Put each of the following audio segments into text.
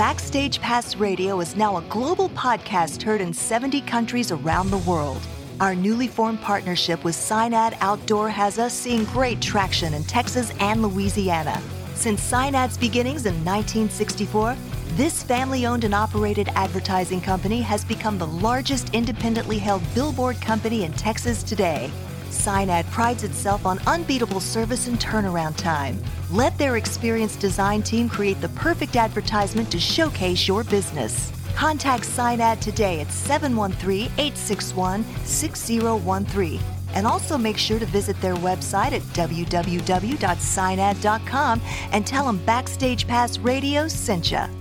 Backstage Pass Radio is now a global podcast heard in 70 countries around the world. Our newly formed partnership with SignAd Outdoor has us seeing great traction in Texas and Louisiana. Since SignAd's beginnings in 1964, this family owned and operated advertising company has become the largest independently held billboard company in Texas today. SignAd prides itself on unbeatable service and turnaround time. Let their experienced design team create the perfect advertisement to showcase your business. Contact SignAd today at 713 861 6013. And also make sure to visit their website at www.signad.com and tell them Backstage Pass Radio sent you.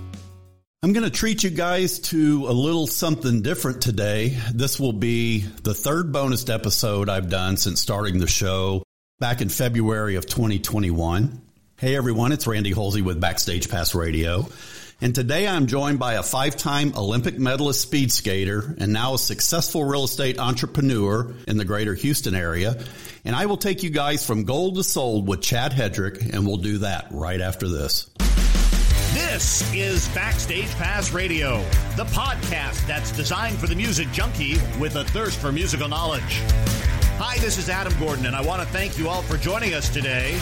I'm going to treat you guys to a little something different today. This will be the third bonus episode I've done since starting the show back in February of 2021. Hey everyone, it's Randy Holsey with Backstage Pass Radio. And today I'm joined by a five-time Olympic medalist speed skater and now a successful real estate entrepreneur in the greater Houston area. And I will take you guys from gold to sold with Chad Hedrick and we'll do that right after this. This is Backstage Pass Radio, the podcast that's designed for the music junkie with a thirst for musical knowledge. Hi, this is Adam Gordon, and I want to thank you all for joining us today.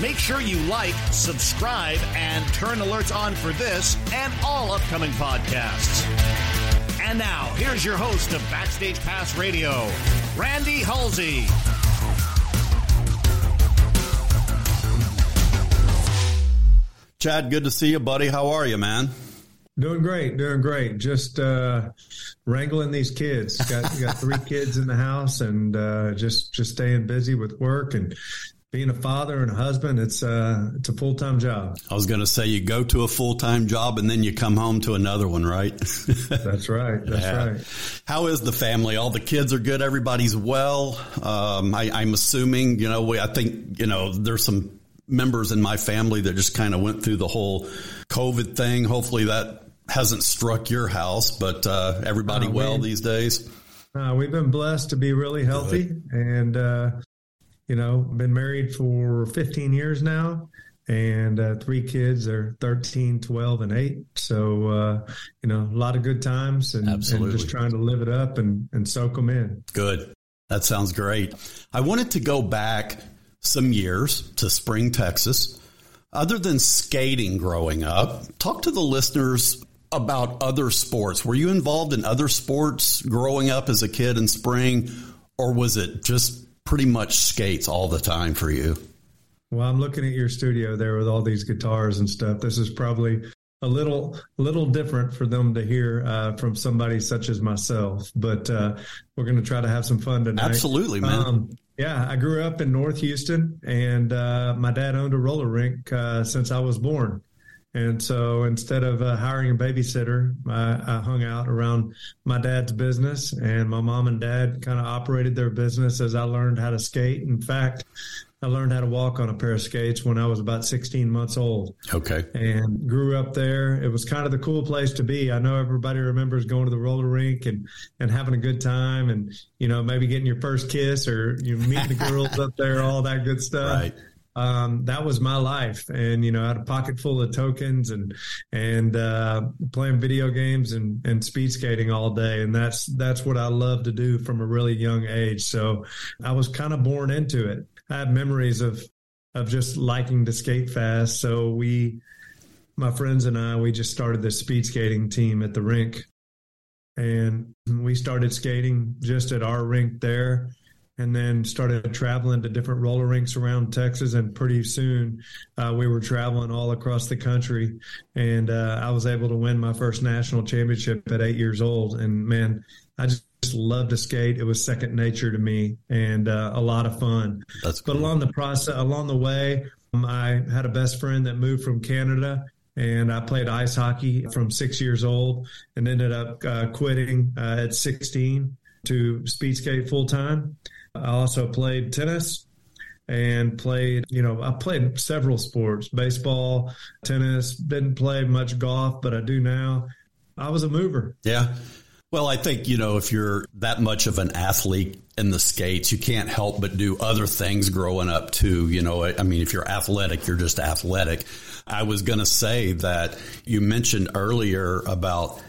Make sure you like, subscribe, and turn alerts on for this and all upcoming podcasts. And now, here's your host of Backstage Pass Radio, Randy Holsey. Chad, good to see you, buddy. How are you, man? Doing great, doing great. Just uh, wrangling these kids. Got got three kids in the house, and uh, just just staying busy with work and being a father and a husband. It's uh, it's a full time job. I was going to say you go to a full time job and then you come home to another one, right? That's right. That's yeah. right. How is the family? All the kids are good. Everybody's well. Um, I, am assuming. You know, we, I think you know there's some members in my family that just kind of went through the whole COVID thing. Hopefully that hasn't struck your house, but uh, everybody uh, well we, these days. Uh, we've been blessed to be really healthy Good. and, uh, you know, been married for 15 years now and uh, three kids are 13, 12, and 8. So, uh, you know, a lot of good times and, and, just trying to live it up and, and soak them in. Good. That sounds great. I wanted to go back some years to Spring, Texas. Other than skating growing up, talk to the listeners about other sports. Were you involved in other sports growing up as a kid in Spring, or was it just pretty much skates all the time for you? Well, I'm looking at your studio there with all these guitars and stuff. This is probably a little little different for them to hear uh, from somebody such as myself. But uh, we're going to try to have some fun tonight. Absolutely, man. Um, yeah, I grew up in North Houston, and uh, my dad owned a roller rink uh, since I was born. And so instead of uh, hiring a babysitter, I, I, hung out around my dad's business, and my mom and dad kind of operated their business as I learned how to skate. In fact, I learned how to walk on a pair of skates when I was about 16 months old. Okay. And grew up there. It was kind of the cool place to be. I know everybody remembers going to the roller rink and, and having a good time and, you know, maybe getting your first kiss or you meet the girls up there, all that good stuff. Right. Um, that was my life. And, you know, I had a pocket full of tokens and, and, uh, playing video games and, and speed skating all day. And that's, that's what I love to do from a really young age. So I was kind of born into it. I have memories of of just liking to skate fast. So we, my friends and I, we just started this speed skating team at the rink, and we started skating just at our rink there, and then started traveling to different roller rinks around Texas. And pretty soon, uh, we were traveling all across the country, and uh, I was able to win my first national championship at eight years old. And man, I just just loved to skate. It was second nature to me and uh, a lot of fun. That's cool. But along the process, along the way, um, I had a best friend that moved from Canada and I played ice hockey from six years old and ended up uh, quitting uh, at 16 to speed skate full time. I also played tennis and played, you know, I played several sports, baseball, tennis, didn't play much golf, but I do now. I was a mover. Yeah. Well, I think, you know, if you're that much of an athlete in the skates, you can't help but do other things growing up too. You know, I mean, if you're athletic, you're just athletic. I was going to say that you mentioned earlier about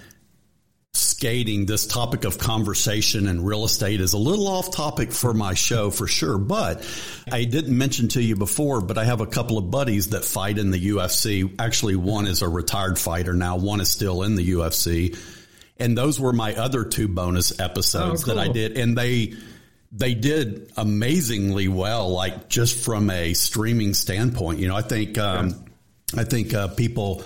skating, this topic of conversation and real estate is a little off topic for my show for sure. But I didn't mention to you before, but I have a couple of buddies that fight in the UFC. Actually, one is a retired fighter now, one is still in the UFC. And those were my other two bonus episodes oh, cool. that I did. And they, they did amazingly well, like just from a streaming standpoint. You know, I think, um. I think, uh, people,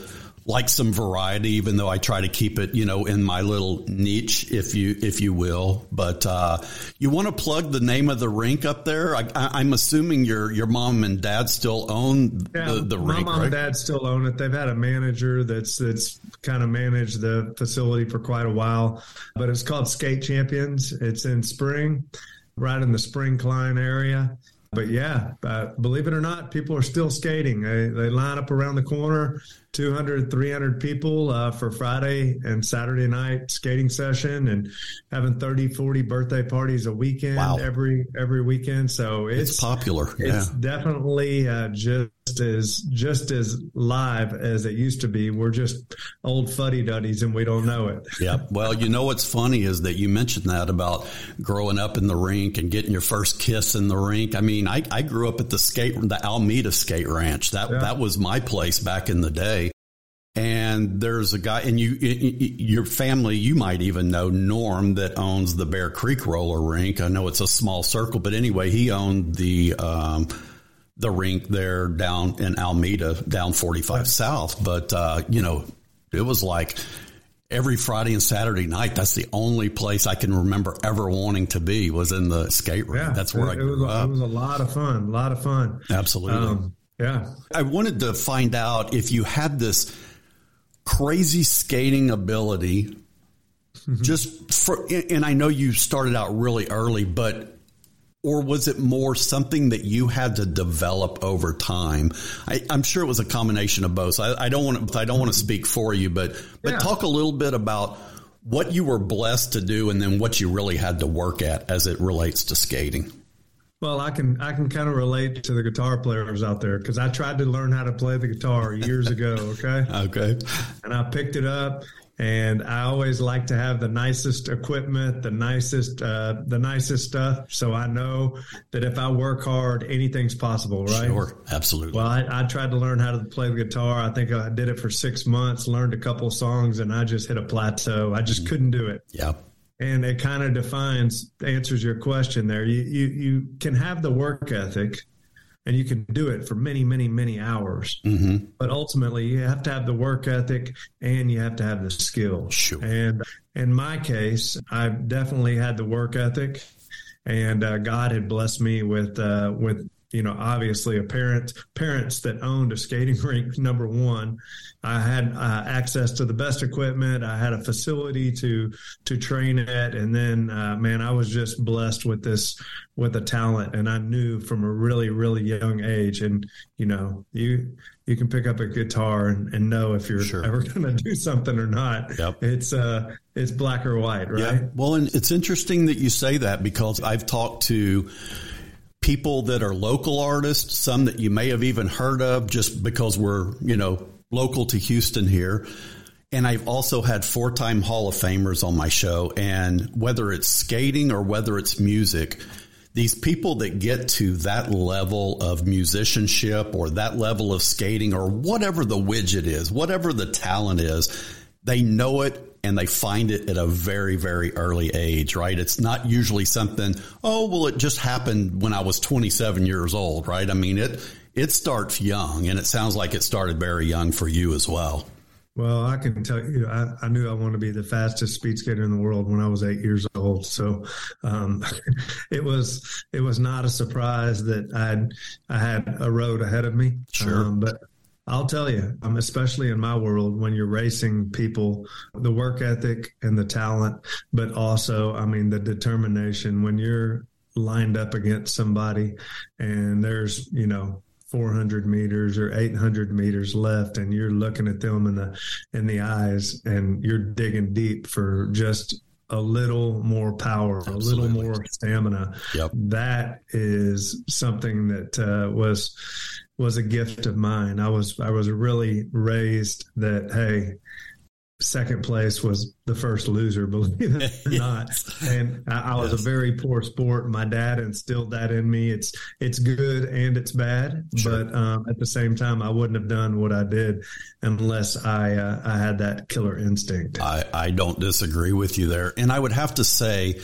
like some variety, even though I try to keep it, you know, in my little niche, if you if you will. But uh, you want to plug the name of the rink up there? I, am assuming your your mom and dad still own yeah, the, the rink. My mom right? and dad still own it. They've had a manager that's that's kind of managed the facility for quite a while, but it's called Skate Champions. It's in Spring, right in the Spring Klein area but yeah, uh, believe it or not, people are still skating. They, they line up around the corner 200, 300 people uh, for Friday and Saturday night skating session and having 30, 40 birthday parties a weekend wow. every every weekend. So it's, it's popular. Yeah. It's definitely uh, just as just as live as it used to be. We're just old fuddy duddies and we don't know it. yeah. Well, you know what's funny is that you mentioned that about growing up in the rink and getting your first kiss in the rink. I mean, I, I grew up at the skate the Alameda Skate Ranch. That yeah. that was my place back in the day and there's a guy, and you, your family, you might even know Norm that owns the Bear Creek roller rink. I know it's a small circle, but anyway, he owned the, um, the rink there down in Alameda, down 45 right. South. But, uh, you know, it was like every Friday and Saturday night. That's the only place I can remember ever wanting to be was in the skate rink. Yeah, that's where it, I grew it was, up. It was a lot of fun, a lot of fun. Absolutely. Um, yeah. I wanted to find out if you had this crazy skating ability. Mm-hmm. Just for, and I know you started out really early, but or was it more something that you had to develop over time? I, am sure it was a combination of both. I, I don't want to, I don't want to speak for you, but but yeah. talk a little bit about what you were blessed to do, and then what you really had to work at as it relates to skating. Well, I can I can kind of relate to the guitar players out there because I tried to learn how to play the guitar years ago. Okay. okay. And I picked it up, and I always like to have the nicest equipment, the nicest uh, the nicest stuff. So I know that if I work hard, anything's possible. Right. Sure. Absolutely. Well, I, I tried to learn how to play the guitar. I think I did it for six months, learned a couple songs, and I just hit a plateau. I just mm-hmm. couldn't do it. Yeah and it kind of defines answers your question there you, you you can have the work ethic and you can do it for many many many hours mm-hmm. but ultimately you have to have the work ethic and you have to have the skill sure. and in my case i definitely had the work ethic and uh, god had blessed me with uh, with you know, obviously a parent, parents that owned a skating rink, number one, I had uh, access to the best equipment. I had a facility to, to train at. And then, uh, man, I was just blessed with this, with a talent. And I knew from a really, really young age. And, you know, you, you can pick up a guitar and, and know if you're sure. ever going to do something or not. Yep. It's, uh, it's black or white, right? Yeah. Well, and it's interesting that you say that because I've talked to, people that are local artists, some that you may have even heard of just because we're, you know, local to Houston here. And I've also had four time Hall of Famers on my show. And whether it's skating or whether it's music, these people that get to that level of musicianship or that level of skating or whatever the widget is, whatever the talent is, they know it and they find it at a very, very early age, right? It's not usually something, oh, well, it just happened when I was 27 years old, right? I mean, it, it starts young and it sounds like it started very young for you as well. Well, I can tell you, I, I, knew I wanted to be the fastest speed skater in the world when I was eight years old. So um, it was it was not a surprise that I had I had a road ahead of me. Sure, um, but I'll tell you, um, especially in my world, when you're racing people, the work ethic and the talent, but also, I mean, the determination when you're lined up against somebody and there's, you know, 400 meters or 800 meters left and you're looking at them in the in the eyes and you're digging deep for just a little more power, Absolutely. a little more stamina. Yep. That is something that uh, was was a gift of mine. I was I was really raised that hey, second place was the first loser, believe it or not. And I, I was yes. a very poor sport. My dad instilled that in me. It's it's good and it's bad, sure. but um, at the same time, I wouldn't have done what I did unless I uh, I had that killer instinct. I, I don't disagree with you there, and I would have to say,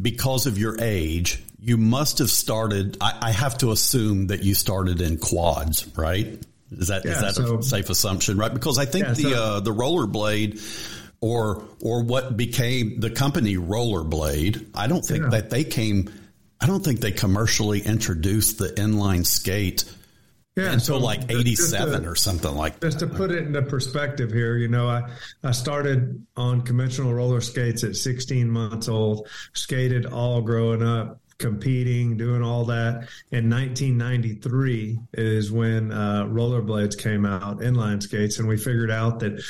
because of your age, you must have started. I, I have to assume that you started in quads, right? Is that yeah, is that so, a safe assumption, right? Because I think yeah, the so, uh, the rollerblade or or what became the company Rollerblade, I don't think yeah. that they came. I don't think they commercially introduced the inline skate yeah, until so like '87 or something like just that. Just to put it into perspective here, you know, I I started on conventional roller skates at 16 months old, skated all growing up competing, doing all that. In 1993 is when uh, rollerblades came out, inline skates, and we figured out that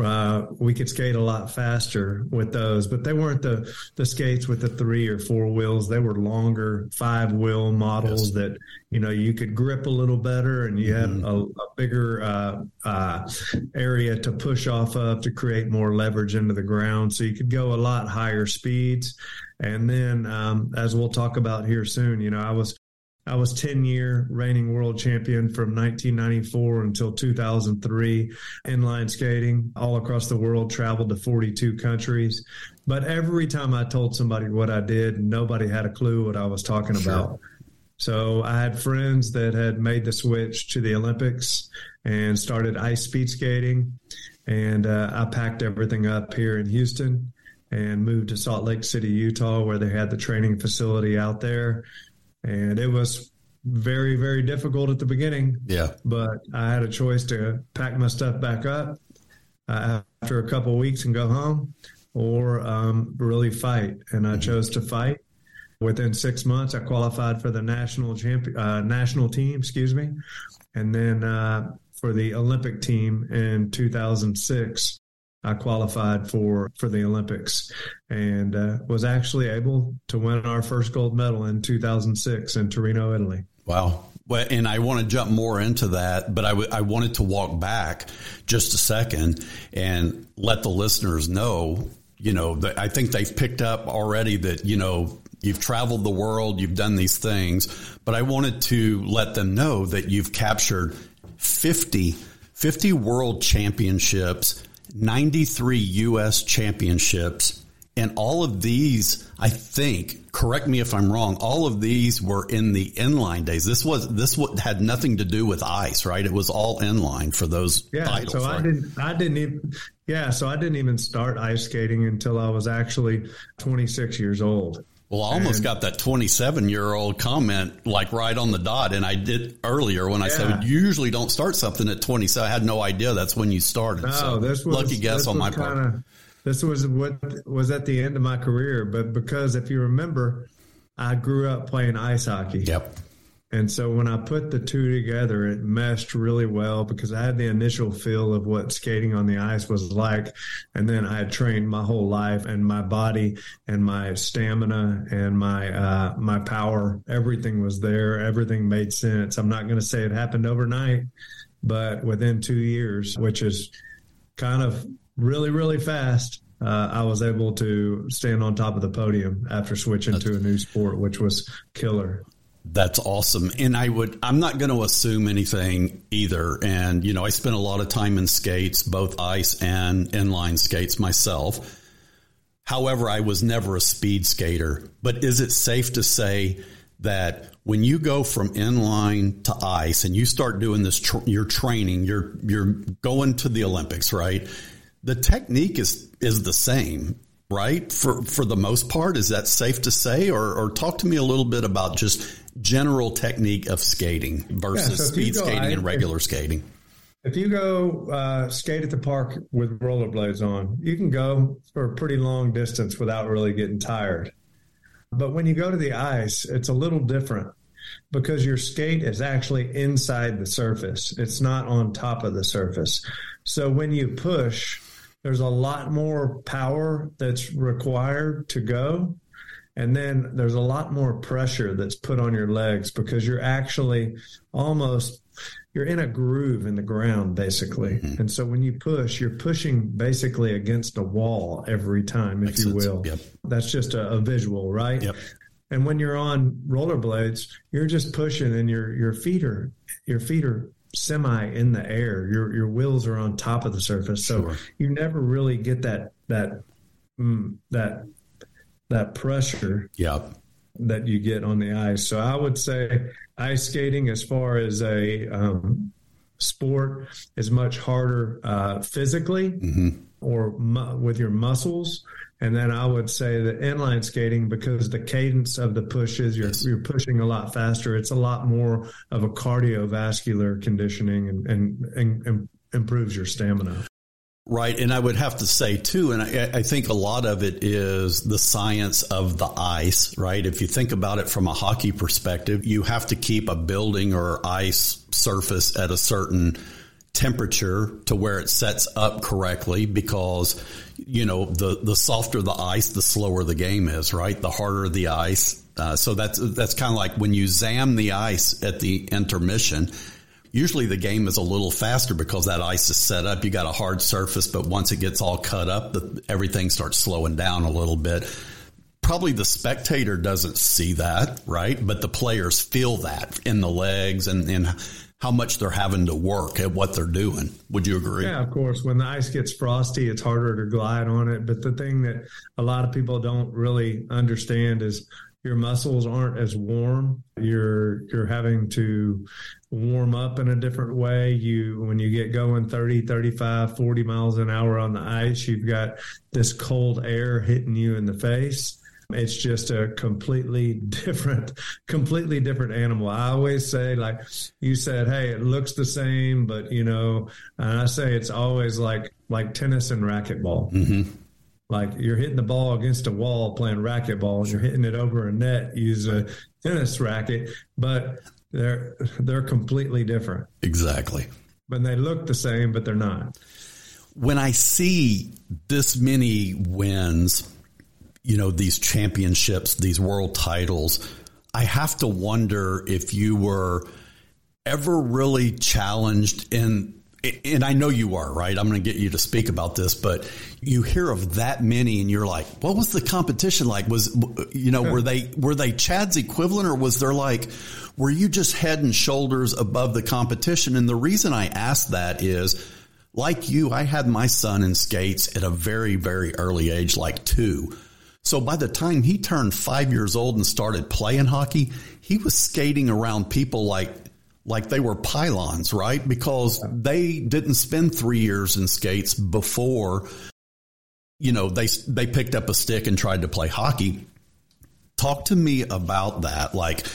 uh, we could skate a lot faster with those, but they weren't the the skates with the three or four wheels. They were longer five wheel models yes. that you know you could grip a little better, and you mm-hmm. had a, a bigger uh, uh, area to push off of to create more leverage into the ground, so you could go a lot higher speeds. And then, um, as we'll talk about here soon, you know, I was I was 10 year reigning world champion from 1994 until 2003 inline skating all across the world, traveled to 42 countries. But every time I told somebody what I did, nobody had a clue what I was talking sure. about. So I had friends that had made the switch to the Olympics and started ice speed skating. And uh, I packed everything up here in Houston and moved to Salt Lake City, Utah, where they had the training facility out there. And it was very, very difficult at the beginning. Yeah. But I had a choice to pack my stuff back up uh, after a couple weeks and go home or um, really fight. And I mm-hmm. chose to fight. Within six months, I qualified for the national champion, uh, national team, excuse me, and then uh, for the Olympic team in 2006. I qualified for for the Olympics and uh, was actually able to win our first gold medal in 2006 in Torino, Italy. Wow. Well, and I want to jump more into that, but I, w- I wanted to walk back just a second and let the listeners know, you know, I think they've picked up already that, you know, you've traveled the world, you've done these things, but I wanted to let them know that you've captured 50, 50 world championships 93 U.S. championships. And all of these, I think, correct me if I'm wrong, all of these were in the inline days. This was, this had nothing to do with ice, right? It was all inline for those yeah, titles. So right? I didn't, I didn't even, yeah, so I didn't even start ice skating until I was actually 26 years old. Well, I almost and, got that 27 year old comment like right on the dot. And I did earlier when I said usually don't start something at 20. So I had no idea that's when you started. No, so oh, this was lucky guess on my kinda, part. This was what was at the end of my career. But because if you remember, I grew up playing ice hockey. Yep. And so when I put the two together, it meshed really well because I had the initial feel of what skating on the ice was like. And then I had trained my whole life and my body and my stamina and my, uh, my power, everything was there. Everything made sense. I'm not going to say it happened overnight, but within two years, which is kind of really, really fast. Uh, I was able to stand on top of the podium after switching to a new sport, which was killer. That's awesome. And I would, I'm not going to assume anything either. And, you know, I spent a lot of time in skates, both ice and inline skates myself. However, I was never a speed skater. But is it safe to say that when you go from inline to ice and you start doing this, tr- you're training, you're, you're going to the Olympics, right? The technique is, is the same right? For for the most part, is that safe to say? Or, or talk to me a little bit about just general technique of skating versus yeah, so speed skating I, and regular if, skating? If you go uh, skate at the park with rollerblades on, you can go for a pretty long distance without really getting tired. But when you go to the ice, it's a little different because your skate is actually inside the surface. It's not on top of the surface. So when you push, there's a lot more power that's required to go. And then there's a lot more pressure that's put on your legs because you're actually almost you're in a groove in the ground basically. Mm-hmm. And so when you push, you're pushing basically against a wall every time, if Makes you will. Yep. That's just a, a visual, right? Yep. And when you're on rollerblades, you're just pushing and your your feet are your feet are semi in the air. Your your wheels are on top of the surface, so sure. you never really get that that mm, that that pressure. Yeah. That you get on the ice. So I would say ice skating, as far as a um, sport, is much harder uh, physically mm-hmm. or mu- with your muscles and then I would say that inline skating, because the cadence of the pushes, you're, yes. you're pushing a lot faster. It's a lot more of a cardiovascular conditioning and, and, and, and improves your stamina. Right. And I would have to say, too, and I, I, think a lot of it is the science of the ice, right? If you think about it from a hockey perspective, you have to keep a building or ice surface at a certain temperature to where it sets up correctly because you know the the softer the ice the slower the game is right the harder the ice uh, so that's that's kind of like when you zam the ice at the intermission usually the game is a little faster because that ice is set up you got a hard surface but once it gets all cut up the, everything starts slowing down a little bit probably the spectator doesn't see that right but the players feel that in the legs and and how much they're having to work at what they're doing. Would you agree? Yeah, of course. When the ice gets frosty, it's harder to glide on it. But the thing that a lot of people don't really understand is your muscles aren't as warm. You're you're having to warm up in a different way. You when you get going 30, 35, 40 miles an hour on the ice, you've got this cold air hitting you in the face it's just a completely different, completely different animal. I always say, like you said, hey, it looks the same, but you know, and I say it's always like like tennis and racquetball. Mm-hmm. Like you're hitting the ball against a wall playing racquetball, and you're hitting it over a net. Use a tennis racket, but they're they're completely different. Exactly. But they look the same, but they're not. When I see this many wins you know, these championships, these world titles, I have to wonder if you were ever really challenged in and I know you are, right? I'm going to get you to speak about this, but you hear of that many and you're like, what was the competition like? Was, you know, were they, were they Chad's equivalent or was there like, were you just head and shoulders above the competition? And the reason I ask that is like you, I had my son in skates at a very, very early age, like two. So by the time he turned five years old and started playing hockey, he was skating around people like like they were pylons, right? Because they didn't spend three years in skates before, you know, they they picked up a stick and tried to play hockey. Talk to me about that. Like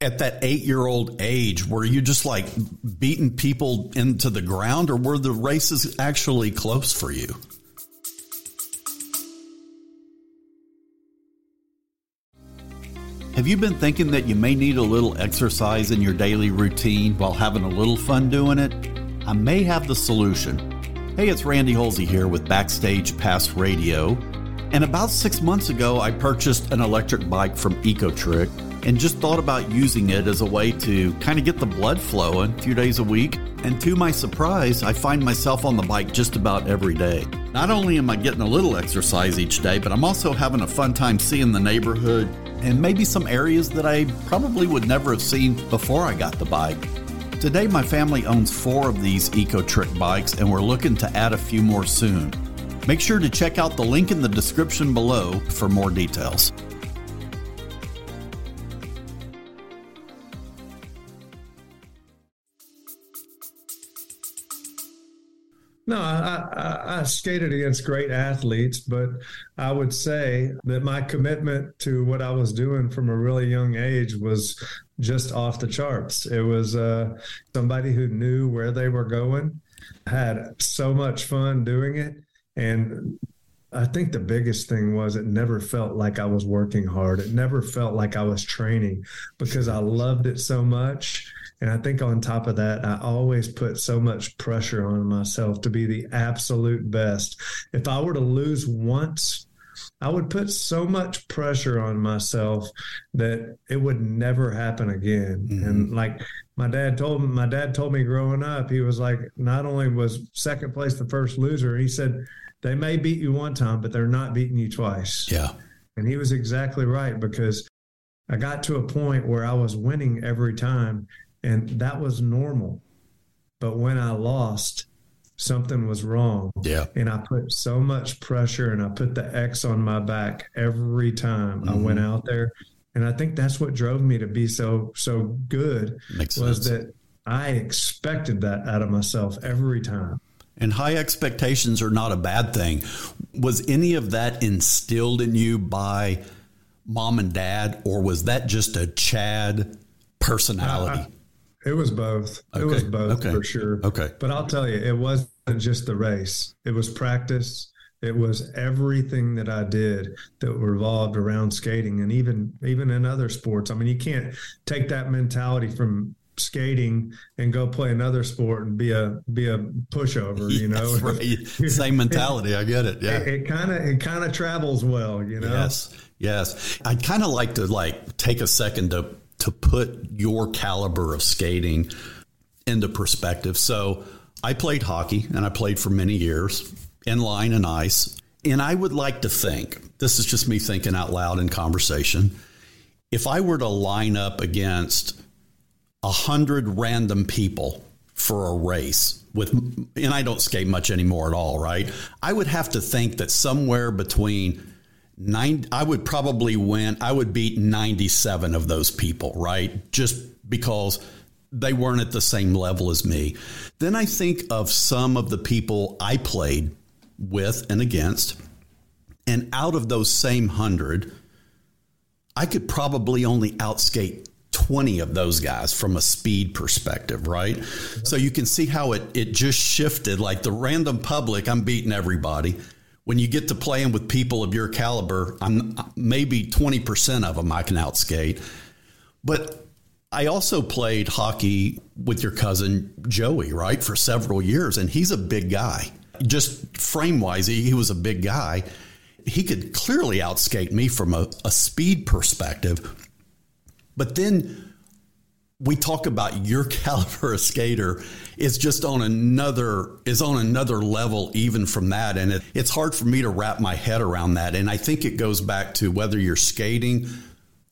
at that eight year old age, were you just like beating people into the ground or were the races actually close for you? Have you been thinking that you may need a little exercise in your daily routine while having a little fun doing it? I may have the solution. Hey, it's Randy Holsey here with Backstage Pass Radio. And about six months ago, I purchased an electric bike from Ecotric and just thought about using it as a way to kind of get the blood flowing a few days a week. And to my surprise, I find myself on the bike just about every day. Not only am I getting a little exercise each day, but I'm also having a fun time seeing the neighborhood and maybe some areas that I probably would never have seen before I got the bike. Today, my family owns four of these Ecotric bikes, and we're looking to add a few more soon. Make sure to check out the link in the description below for more details. No, I, I, I, skated against great athletes, but I would say that my commitment to what I was doing from a really young age was just off the charts. It was uh, somebody who knew where they were going, had so much fun doing it, and I think the biggest thing was it never felt like I was working hard. It never felt like I was training because I loved it so much. And I think on top of that, I always put so much pressure on myself to be the absolute best. If I were to lose once, I would put so much pressure on myself that it would never happen again. Mm-hmm. And like my dad told me, my dad told me growing up, he was like, not only was second place the first loser, he said, they may beat you one time, but they're not beating you twice. Yeah. And he was exactly right because I got to a point where I was winning every time and that was normal. But when I lost, something was wrong. Yeah. And I put so much pressure and I put the X on my back every time mm-hmm. I went out there. And I think that's what drove me to be so so good Makes was sense. that I expected that out of myself every time. And high expectations are not a bad thing. Was any of that instilled in you by mom and dad, or was that just a Chad personality? I, it was both. Okay. It was both okay. for sure. Okay. But I'll tell you, it wasn't just the race, it was practice. It was everything that I did that revolved around skating and even even in other sports. I mean, you can't take that mentality from skating and go play another sport and be a be a pushover you know right. same mentality i get it yeah it kind of it kind of travels well you know yes yes i'd kind of like to like take a second to to put your caliber of skating into perspective so i played hockey and i played for many years in line and ice and i would like to think this is just me thinking out loud in conversation if i were to line up against a hundred random people for a race with and I don't skate much anymore at all, right? I would have to think that somewhere between nine I would probably win I would beat 97 of those people, right? Just because they weren't at the same level as me. Then I think of some of the people I played with and against and out of those same 100 I could probably only outskate 20 of those guys from a speed perspective, right? So you can see how it it just shifted. Like the random public, I'm beating everybody. When you get to playing with people of your caliber, I'm maybe 20% of them I can outskate. But I also played hockey with your cousin Joey, right, for several years, and he's a big guy. Just frame wise, he, he was a big guy. He could clearly outskate me from a, a speed perspective but then we talk about your caliber of skater is just on another is on another level even from that. And it, it's hard for me to wrap my head around that. And i think it goes back to whether you're skating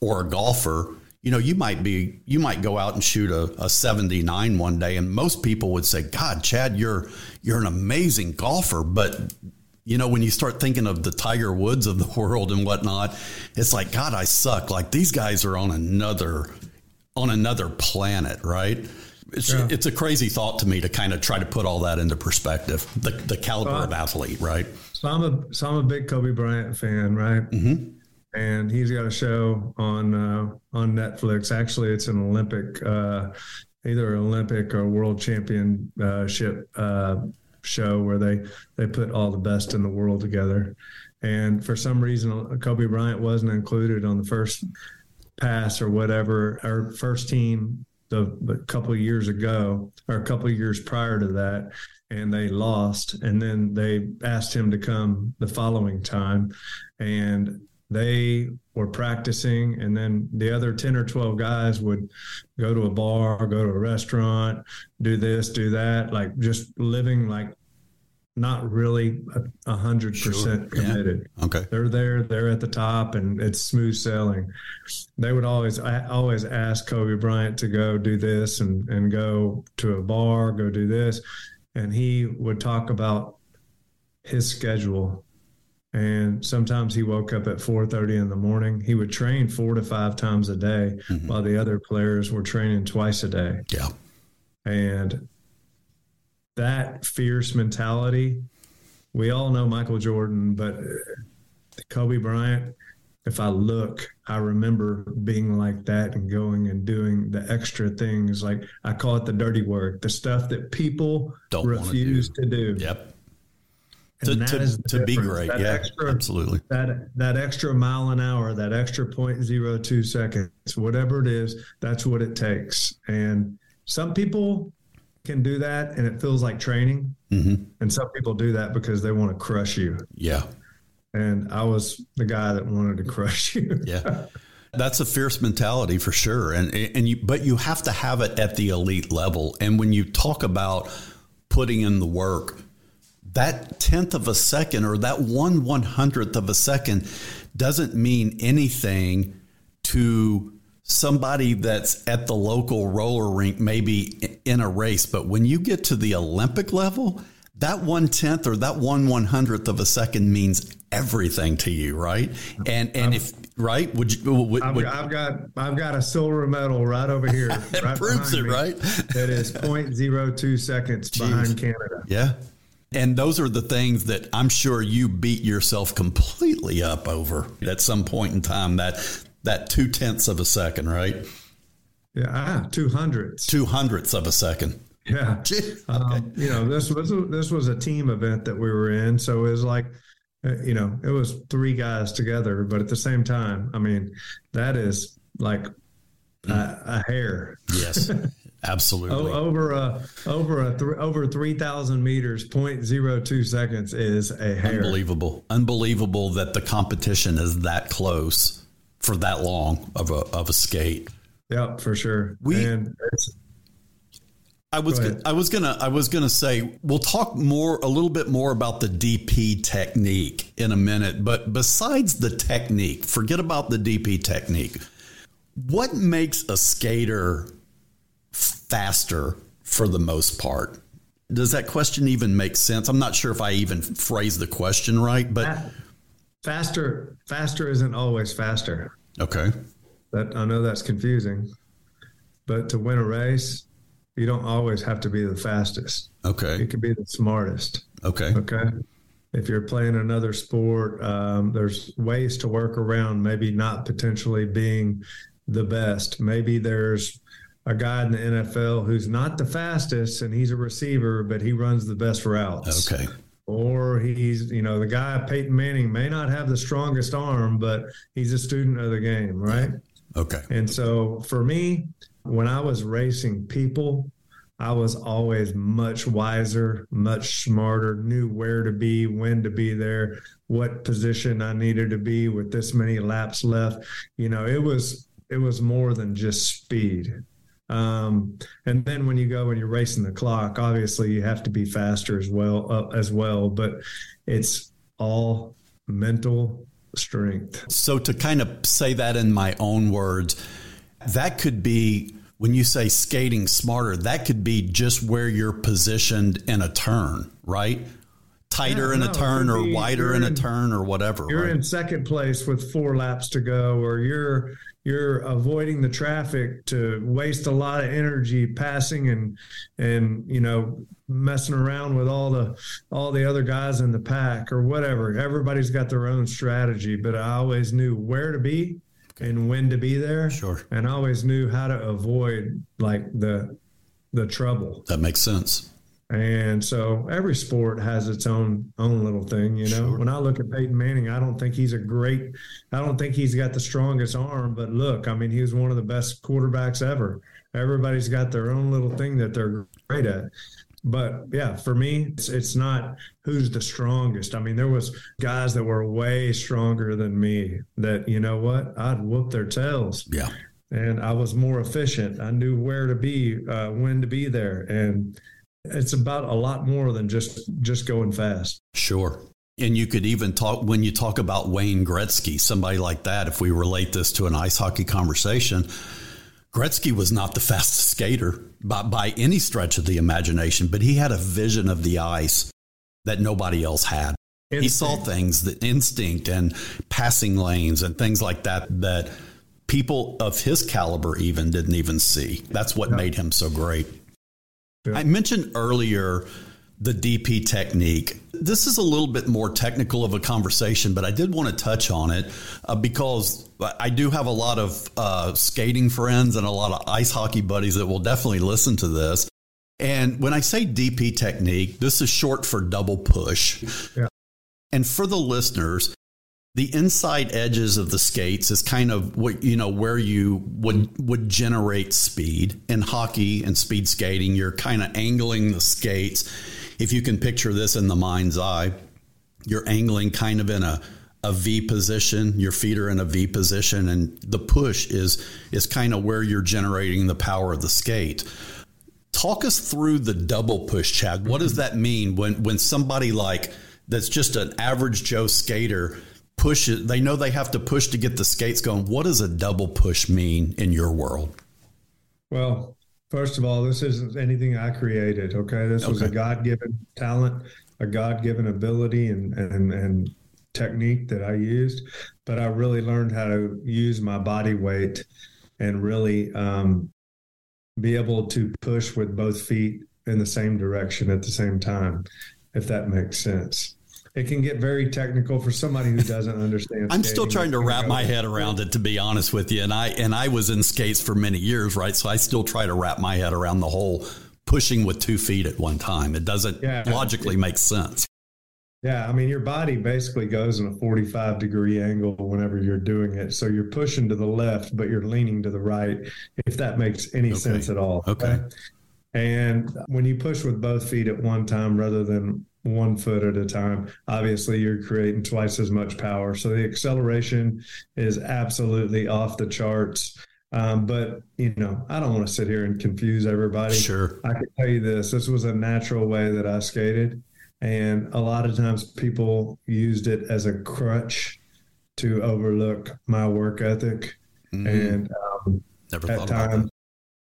or a golfer you know you might be you might go out and shoot a, a 79 one day and most people would say god chad you're you're an amazing golfer. But you know, when you start thinking of the Tiger Woods of the world and whatnot, it's like, God, I suck. Like these guys are on another on another planet, right? It's, yeah. it's a crazy thought to me to kind of try to put all that into perspective. The the caliber of athlete, right? So I'm a so I'm a big Kobe Bryant fan, right? Mm-hmm. And he's got a show on uh, on Netflix. Actually, it's an Olympic, uh, either Olympic or World Championship uh, show where they they put all the best in the world together. And for some reason, Kobe Bryant wasn't included on the first pass or whatever, our first team the, the couple years ago or a couple years prior to that, and they lost. And then they asked him to come the following time, and they were practicing and then the other 10 or 12 guys would go to a bar go to a restaurant do this do that like just living like not really a hundred percent committed. Yeah. okay. They're there they're at the top and it's smooth sailing. They would always i always ask kobe bryant to go do this and and go to a bar go do this and he would talk about his schedule. And sometimes he woke up at 4.30 in the morning. He would train four to five times a day mm-hmm. while the other players were training twice a day. Yeah. And that fierce mentality we all know michael jordan but uh, kobe bryant if i look i remember being like that and going and doing the extra things like i call it the dirty work the stuff that people Don't refuse do. to do yep to, to, to be great. That yeah, extra, absolutely. That that extra mile an hour, that extra 0.02 seconds, whatever it is, that's what it takes. And some people can do that, and it feels like training. Mm-hmm. And some people do that because they want to crush you. Yeah. And I was the guy that wanted to crush you. yeah. That's a fierce mentality for sure. And and you but you have to have it at the elite level. And when you talk about putting in the work, that tenth of a second or that one one hundredth of a second doesn't mean anything to somebody that's at the local roller rink, maybe in a race. But when you get to the Olympic level, that one tenth or that one one hundredth of a second means everything to you, right? And and if right, would you? Would, I've, would, I've, got I've got a silver medal right over here. that right proves it, me. right? That is 0.02 seconds Jeez. behind Canada. Yeah. And those are the things that I'm sure you beat yourself completely up over at some point in time. That that two tenths of a second, right? Yeah, ah, two hundredths. Two hundredths of a second. Yeah. okay. um, you know, this was this was a team event that we were in, so it was like, uh, you know, it was three guys together, but at the same time, I mean, that is like a, a hair. Yes. Absolutely. over a over a th- over three thousand meters, 0.02 seconds is a hair. Unbelievable, unbelievable that the competition is that close for that long of a of a skate. Yep, for sure. We and I was Go I was gonna I was gonna say we'll talk more a little bit more about the DP technique in a minute, but besides the technique, forget about the DP technique. What makes a skater faster for the most part? Does that question even make sense? I'm not sure if I even phrased the question right, but faster faster isn't always faster. Okay. That I know that's confusing. But to win a race, you don't always have to be the fastest. Okay. You can be the smartest. Okay. Okay. If you're playing another sport, um, there's ways to work around maybe not potentially being the best. Maybe there's a guy in the NFL who's not the fastest and he's a receiver, but he runs the best routes. Okay. Or he's, you know, the guy Peyton Manning may not have the strongest arm, but he's a student of the game, right? Okay. And so for me, when I was racing people, I was always much wiser, much smarter, knew where to be, when to be there, what position I needed to be with this many laps left. You know, it was it was more than just speed. Um, and then when you go and you're racing the clock, obviously you have to be faster as well uh, as well. But it's all mental strength. So to kind of say that in my own words that could be when you say skating smarter, that could be just where you're positioned in a turn, right? Tighter yeah, in no, a turn or wider in, in, a turn or whatever. You're right? in second place with four laps to go, or you're you're avoiding the traffic to waste a lot of energy passing and and you know messing around with all the all the other guys in the pack or whatever. Everybody's got their own strategy, but I always knew where to be and when to be there. Sure. And I always knew how to avoid like the the trouble. That makes sense. And so every sport has its own own little thing, you know. Sure. When I look at Peyton Manning, I don't think he's a great I don't think he's got the strongest arm, but look, I mean, he was one of the best quarterbacks ever. Everybody's got their own little thing that they're great at but yeah, for me, it's, it's not who's the strongest. I mean, there was guys that were way stronger than me that, you know what, I'd whoop their tails. Yeah. And I was more efficient. I knew where to be, uh, when to be there. And it's about a lot more than just, just going fast. Sure. And you could even talk when you talk about Wayne Gretzky, somebody like that, if we relate this to an ice hockey conversation, Gretzky was not the fastest skater by, by any stretch of the imagination, but he had a vision of the ice that nobody else had. Instinct. He saw things that instinct and passing lanes and things like that that people of his caliber even didn't even see. That's what yeah. made him so great. Yeah. I mentioned earlier the DP technique. This is a little bit more technical of a conversation, but I did want to touch on it uh, because I do have a lot of uh, skating friends and a lot of ice hockey buddies that will definitely listen to this. And when I say DP technique, this is short for double push. Yeah. And for the listeners, the inside edges of the skates is kind of what you know where you would would generate speed. In hockey and speed skating you're kind of angling the skates. If you can picture this in the mind's eye you're angling kind of in a a V position your feet are in a V position and the push is is kind of where you're generating the power of the skate. Talk us through the double push chad. What does mm-hmm. that mean when when somebody like that's just an average joe skater push it. They know they have to push to get the skates going. What does a double push mean in your world? Well, first of all, this isn't anything I created. Okay, this okay. was a God given talent, a God given ability, and and and technique that I used. But I really learned how to use my body weight and really um, be able to push with both feet in the same direction at the same time, if that makes sense it can get very technical for somebody who doesn't understand. I'm still trying to wrap my head around it, to be honest with you. And I and I was in skates for many years, right? So I still try to wrap my head around the whole pushing with two feet at one time. It doesn't yeah, logically make sense. Yeah, I mean, your body basically goes in a 45 degree angle whenever you're doing it. So you're pushing to the left, but you're leaning to the right, if that makes any okay. sense at all. Okay. okay. And when you push with both feet at one time rather than one foot at a time. Obviously, you're creating twice as much power. So the acceleration is absolutely off the charts. Um, but you know, I don't want to sit here and confuse everybody. Sure, I can tell you this: this was a natural way that I skated, and a lot of times people used it as a crutch to overlook my work ethic. Mm-hmm. And um, Never at times,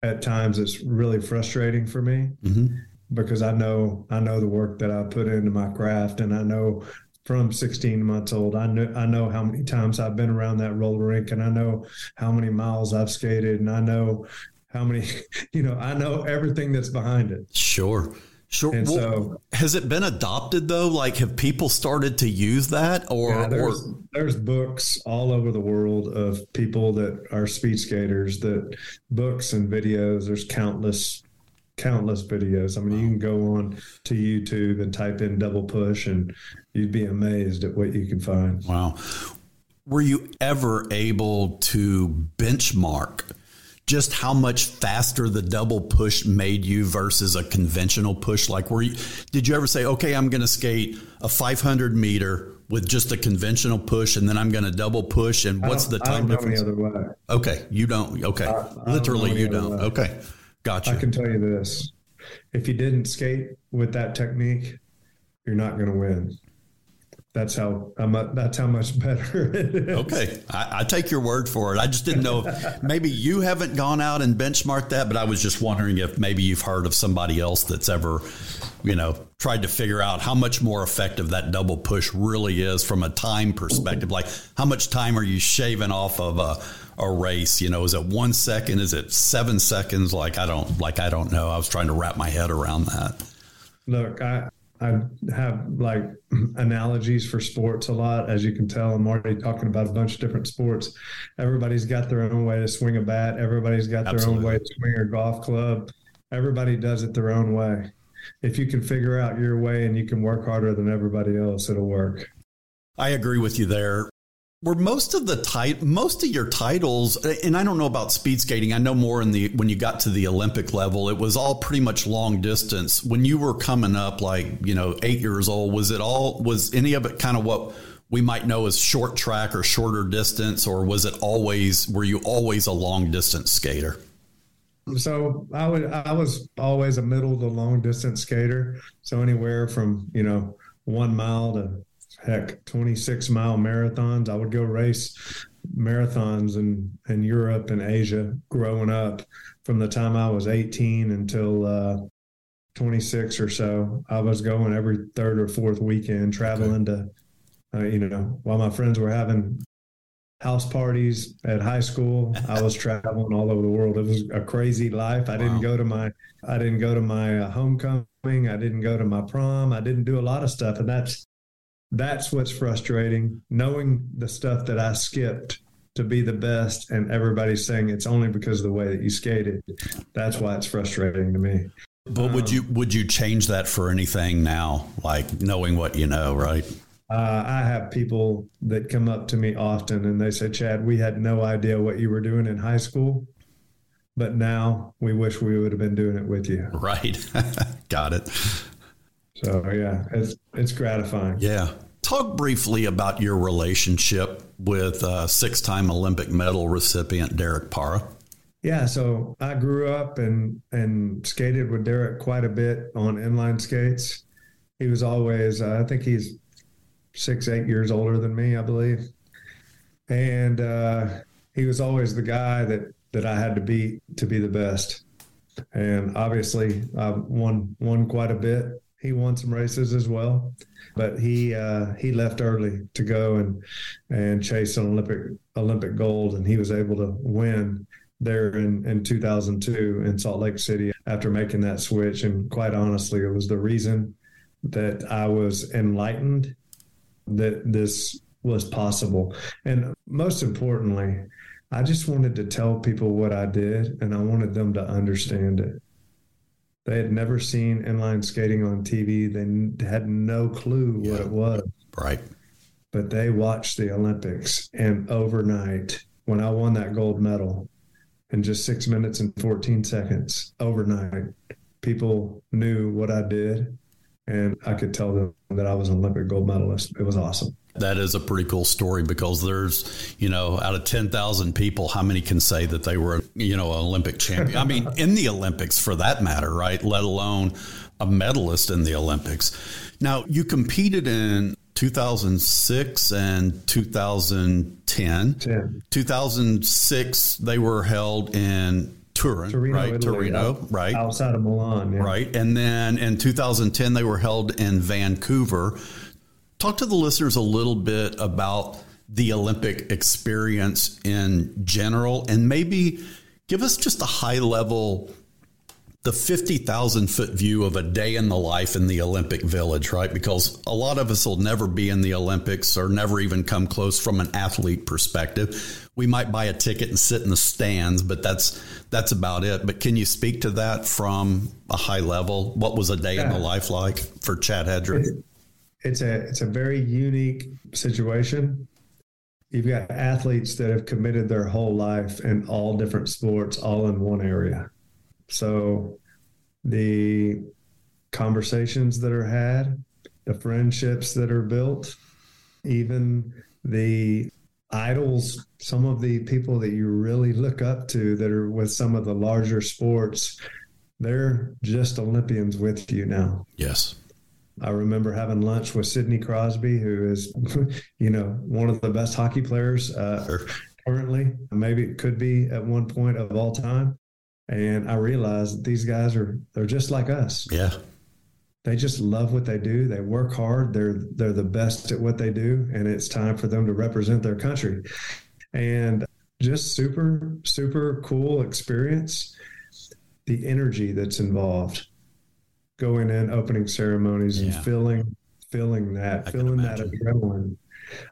at times, it's really frustrating for me. Mm-hmm because I know I know the work that I put into my craft, and I know from 16 months old, I know I know how many times I've been around that roller rink, and I know how many miles I've skated, and I know how many, you know, I know everything that's behind it. Sure. Sure. And well, so, has it been adopted though? Like, have people started to use that, or, yeah, there's, or there's books all over the world of people that are speed skaters. That books and videos. There's countless countless videos. I mean, you can go on to YouTube and type in double push, and you'd be amazed at what you can find. Wow. Were you ever able to benchmark just how much faster the double push made you versus a conventional push? Like, were you, did you ever say, okay, I'm going to skate a 500 meter with just a conventional push and then I'm going to double push? And what's the time difference? Okay. You don't. Okay. I, I Literally, don't you don't. Way. Okay. Gotcha. I can tell you this: if you didn't skate with that technique, you're not going to win. That's how I'm. That's how much better. Okay, I, I, take your word for it. I just didn't know if maybe you haven't gone out and benchmarked that, but I was just wondering if maybe you've heard of somebody else that's ever, you know, tried to figure out how much more effective that double push really is from a time perspective. Like, how much time are you shaving off of a a race? You know, is it one second? Is it seven seconds? Like I don't like I don't know. I was trying to wrap my head around that. Look, I I have like analogies for sports a lot, as you can tell. I'm already talking about a bunch of different sports. Everybody's got their own way to swing a bat. Everybody's got their Absolutely. own way to swing a golf club. Everybody does it their own way. If you can figure out your way and you can work harder than everybody else, it'll work. I agree with you there were most of the tit- most of your titles and I don't know about speed skating. I know more in the when you got to the Olympic level it was all pretty much long distance. When you were coming up like you know 8 years old was it all was any of it kind of what we might know as short track or shorter distance or was it always were you always a long distance skater? So I would I was always a middle to long distance skater. So anywhere from you know 1 mile to heck 26 mile marathons. I would go race marathons in in europe and asia growing up from the time i was 18 until uh, 26 or so. I was going every third or fourth weekend traveling okay. to uh, you know while my friends were having house parties at high school i was traveling all over the world. It was a crazy life. I wow. didn't go to my i didn't go to my uh, homecoming. I didn't go to my prom. I didn't do a lot of stuff and that's that's what's frustrating knowing the stuff that I skipped to be the best and everybody's saying it's only because of the way that you skated. That's why it's frustrating to me. But um, would you would you change that for anything now? Like knowing what you know, right? Uh, I have people that come up to me often and they say, Chad, we had no idea what you were doing in high school, but now we wish we would have been doing it with you. Right. Got it. So yeah, it's it's gratifying. Yeah. Talk briefly about your relationship with uh, six-time Olympic medal recipient Derek Parra. Yeah, so I grew up and and skated with Derek quite a bit on inline skates. He was always, uh, I think he's six, eight years older than me, I believe. And uh, he was always the guy that that I had to beat to be the best. And obviously, I won won quite a bit. He won some races as well, but he uh, he left early to go and and chase an Olympic Olympic gold, and he was able to win there in, in 2002 in Salt Lake City after making that switch. And quite honestly, it was the reason that I was enlightened that this was possible. And most importantly, I just wanted to tell people what I did and I wanted them to understand it. They had never seen inline skating on TV. They had no clue what it was. Right. But they watched the Olympics and overnight, when I won that gold medal in just six minutes and 14 seconds, overnight, people knew what I did and I could tell them that I was an Olympic gold medalist. It was awesome. That is a pretty cool story because there's, you know, out of 10,000 people, how many can say that they were, you know, an Olympic champion? I mean, in the Olympics for that matter, right? Let alone a medalist in the Olympics. Now, you competed in 2006 and 2010. 10. 2006, they were held in Turin, Torino, right? Italy, Torino, right? Outside of Milan, yeah. Right. And then in 2010, they were held in Vancouver. Talk to the listeners a little bit about the Olympic experience in general and maybe give us just a high level the 50,000 foot view of a day in the life in the Olympic Village, right? Because a lot of us will never be in the Olympics or never even come close from an athlete perspective. We might buy a ticket and sit in the stands, but that's that's about it. But can you speak to that from a high level? What was a day yeah. in the life like for Chad Hedrick? It's a it's a very unique situation. You've got athletes that have committed their whole life in all different sports, all in one area so the conversations that are had, the friendships that are built, even the idols, some of the people that you really look up to that are with some of the larger sports, they're just Olympians with you now. Yes. I remember having lunch with Sidney Crosby, who is, you know, one of the best hockey players uh, sure. currently. Maybe it could be at one point of all time. And I realized that these guys are they're just like us. Yeah. They just love what they do. They work hard. They're they're the best at what they do, and it's time for them to represent their country. And just super super cool experience. The energy that's involved, going in, opening ceremonies, yeah. and feeling feeling that, I feeling that adrenaline.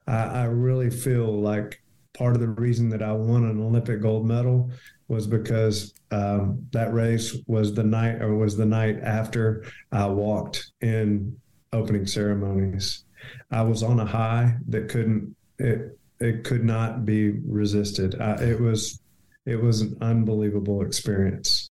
I, I really feel like part of the reason that I won an Olympic gold medal was because um, that race was the night or was the night after I walked in opening ceremonies. I was on a high that couldn't it it could not be resisted. I, it was it was an unbelievable experience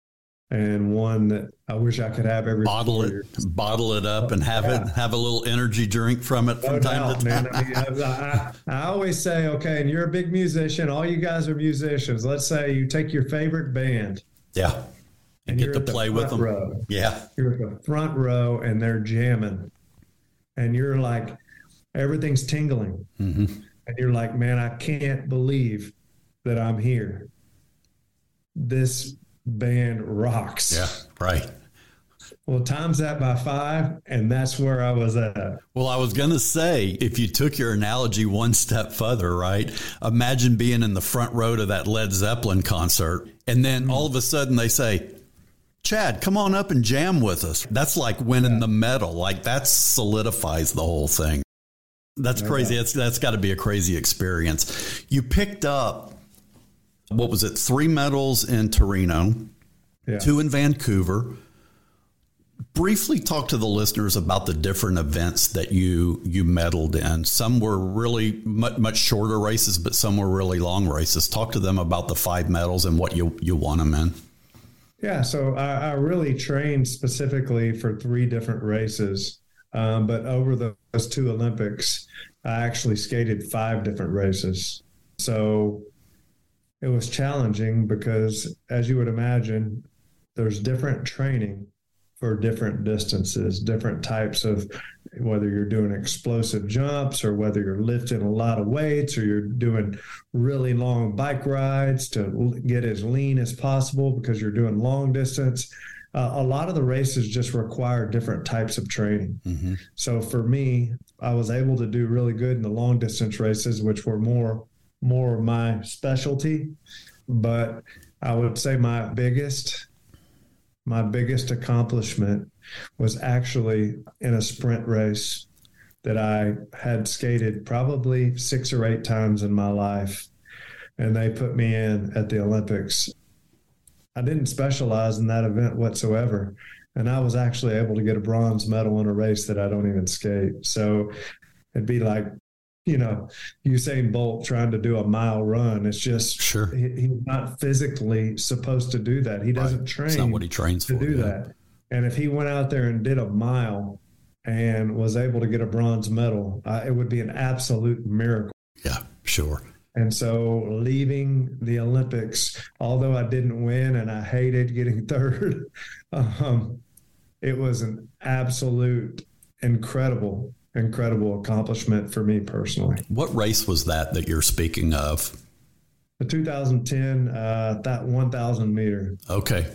and one that I wish I could have every bottle it, years. bottle it up, and have yeah. it have a little energy drink from it from no time doubt, to time. I, mean, I, I, I, always say, okay, and you're a big musician. All you guys are musicians. Let's say you take your favorite band, yeah, and, and get to play with them. Row. Yeah, you're at the front row, and they're jamming, and you're like, everything's tingling, mm-hmm. and you're like, man, I can't believe that I'm here. This band rocks. Yeah, right. Well, times that by five, and that's where I was at. Well, I was going to say, if you took your analogy one step further, right? Imagine being in the front row to that Led Zeppelin concert, and then mm-hmm. all of a sudden they say, Chad, come on up and jam with us. That's like winning yeah. the medal. Like that solidifies the whole thing. That's crazy. That's that's got to be a crazy experience. You picked up what was it? Three medals in Torino, yeah. two in Vancouver. briefly talk to the listeners about the different events that you you medaled in. Some were really much, much shorter races, but some were really long races. Talk to them about the five medals and what you you won them in. Yeah, so I, I really trained specifically for three different races, um, but over the, those two Olympics, I actually skated five different races. So it was challenging because, as you would imagine, there's different training for different distances, different types of whether you're doing explosive jumps or whether you're lifting a lot of weights or you're doing really long bike rides to get as lean as possible because you're doing long distance. Uh, a lot of the races just require different types of training. Mm-hmm. So for me, I was able to do really good in the long distance races, which were more more of my specialty. But I would say my biggest my biggest accomplishment was actually in a sprint race that I had skated probably six or eight times in my life. And they put me in at the Olympics. I didn't specialize in that event whatsoever. And I was actually able to get a bronze medal in a race that I don't even skate. So it'd be like you know, Usain Bolt trying to do a mile run. It's just sure he, he's not physically supposed to do that. He doesn't right. train. It's not what he trains to for, do yeah. that. And if he went out there and did a mile and was able to get a bronze medal, uh, it would be an absolute miracle. Yeah, sure. And so leaving the Olympics, although I didn't win and I hated getting third, um, it was an absolute incredible incredible accomplishment for me personally. What race was that that you're speaking of? The 2010, uh, that 1,000 meter. Okay.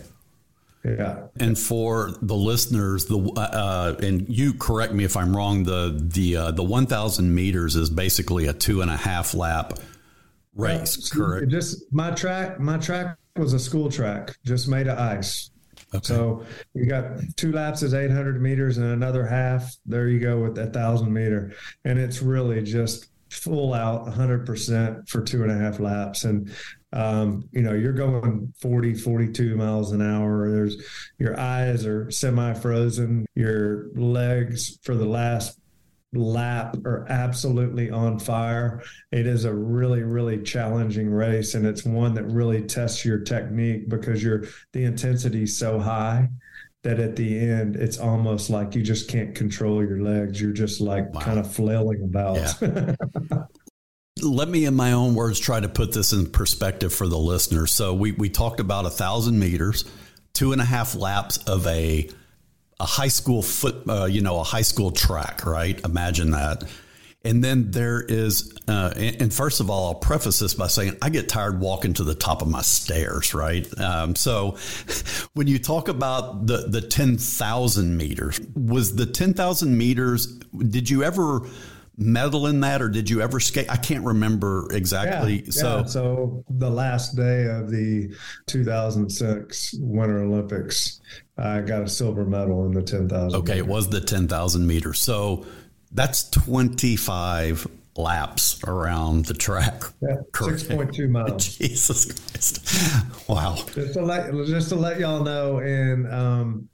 Yeah. And for the listeners, the uh, uh, and you correct me if I'm wrong. The the uh, the 1,000 meters is basically a two and a half lap race. correct. Just my track. My track was a school track, just made of ice. Okay. So you got two laps is 800 meters and another half. There you go with a thousand meter. And it's really just full out 100% for two and a half laps. And, um, you know, you're going 40, 42 miles an hour. There's your eyes are semi frozen. Your legs for the last lap are absolutely on fire. It is a really, really challenging race, and it's one that really tests your technique because you're the intensity is so high that at the end it's almost like you just can't control your legs. You're just like wow. kind of flailing about. Yeah. Let me, in my own words, try to put this in perspective for the listeners. So we we talked about a thousand meters, two and a half laps of a a high school foot, uh, you know, a high school track, right? Imagine that. And then there is, uh, and, first of all, I'll preface this by saying I get tired walking to the top of my stairs, right? Um, so when you talk about the, the 10,000 meters, was the 10,000 meters, did you ever medal in that or did you ever skate? I can't remember exactly. Yeah, so, yeah. so the last day of the 2006 Winter Olympics, I got a silver medal in the 10,000. Okay, it was the 10,000 meters. So that's 25 laps around the track. Yeah, 6.2 miles. Jesus Christ. Wow. Just to let, just to let y'all know, in, um,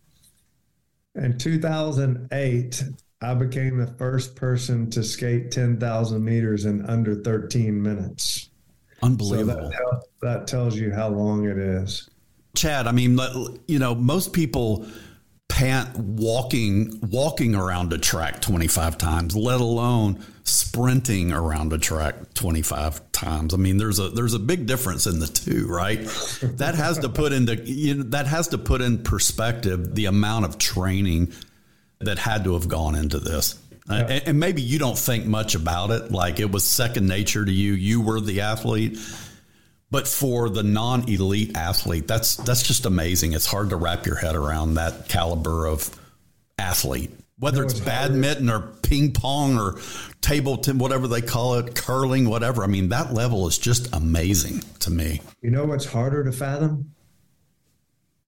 in 2008, I became the first person to skate 10,000 meters in under 13 minutes. Unbelievable. So that, that tells you how long it is. Chad, I mean, you know, most people pant walking walking around a track 25 times, let alone sprinting around a track 25 times. I mean, there's a there's a big difference in the two, right? that has to put into you know, that has to put in perspective the amount of training that had to have gone into this. Yeah. And, and maybe you don't think much about it, like it was second nature to you. You were the athlete but for the non-elite athlete, that's that's just amazing. It's hard to wrap your head around that caliber of athlete. Whether it's badminton or ping pong or table tennis, whatever they call it, curling, whatever. I mean, that level is just amazing to me. You know what's harder to fathom?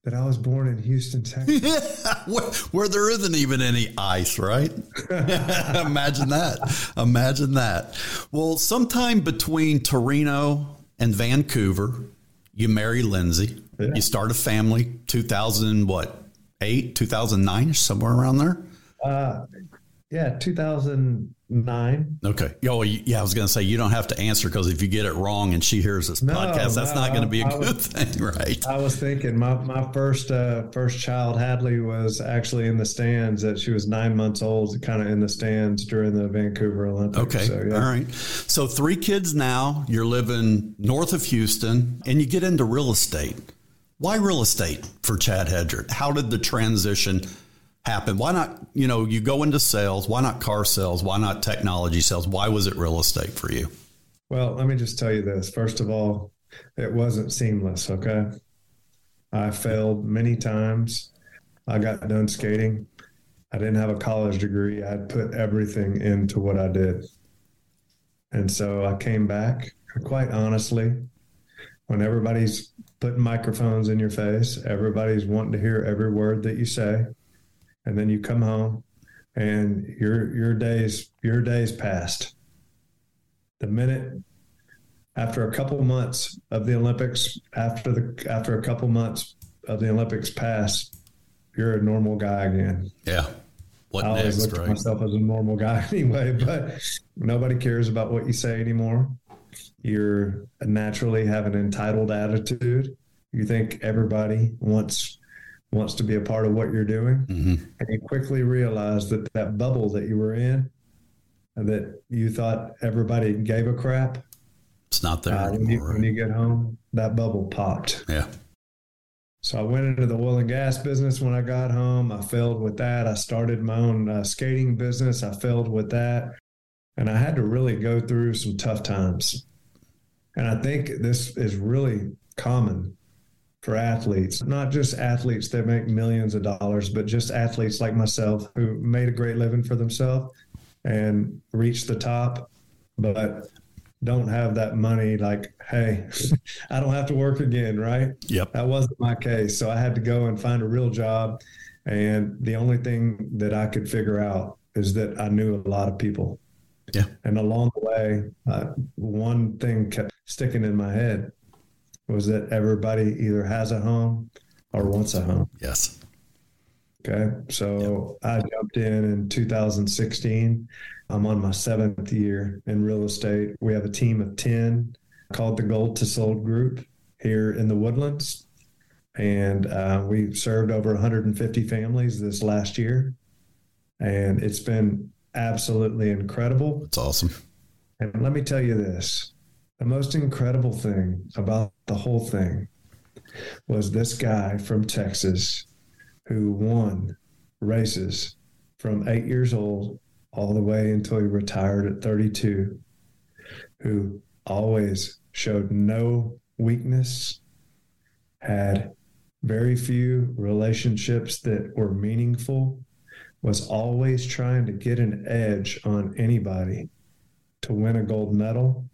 That I was born in Houston, Texas. where, where, there isn't even any ice, right? Imagine that. Imagine that. Well, sometime between Torino and Vancouver. You marry Lindsay. Yeah. You start a family. 2000 what? 2008, 2009, somewhere around there. Uh, yeah, 2009. Okay. Oh, yeah. I was going to say you don't have to answer because if you get it wrong and she hears this no, podcast, that's no, not going to be a I good was, thing, right? I was thinking my my first uh, first child Hadley was actually in the stands. That she was nine months old, kind of in the stands during the Vancouver Olympics. Okay. So, yeah. All right. So three kids now. You're living north of Houston, and you get into real estate. Why real estate for Chad Hedrick? How did the transition? Happen? Why not, you know, you go into sales, why not car sales? Why not technology sales? Why was it real estate for you? Well, let me just tell you this. First of all, it wasn't seamless, okay? I failed many times. I got done skating. I didn't have a college degree. I put everything into what I did. And so I came back, quite honestly, when everybody's putting microphones in your face, everybody's wanting to hear every word that you say and then you come home and your your days your days passed the minute after a couple months of the olympics after the after a couple months of the olympics pass you're a normal guy again yeah what I always next, look right? at myself as a normal guy anyway, but nobody cares about what you say anymore. You're naturally have an entitled attitude. You think everybody wants wants to be a part of what you're doing. Mm-hmm. And you quickly realize that that bubble that you were in, that you thought everybody gave a crap. It's not there uh, anymore. When you, right? when you get home, that bubble popped. Yeah. So I went into the oil and gas business when I got home. I failed with that. I started my own uh, skating business. I failed with that. And I had to really go through some tough times. And I think this is really common for athletes, not just athletes that make millions of dollars, but just athletes like myself who made a great living for themselves and reached the top, but don't have that money. Like, hey, I don't have to work again, right? Yep. That wasn't my case. So I had to go and find a real job. And the only thing that I could figure out is that I knew a lot of people. Yeah. And along the way, uh, one thing kept sticking in my head was that everybody either has a home or wants a home. Yes. Okay. So yep. I jumped in in 2016. I'm on my seventh year in real estate. We have a team of 10 called the Gold to Sold Group here in the Woodlands. And uh, we served over 150 families this last year. And it's been absolutely incredible. It's awesome. And let me tell you this the most incredible thing about the whole thing was this guy from Texas who won races from eight years old all the way until he retired at 32, who always showed no weakness, had very few relationships that were meaningful, was always trying to get an edge on anybody to win a gold medal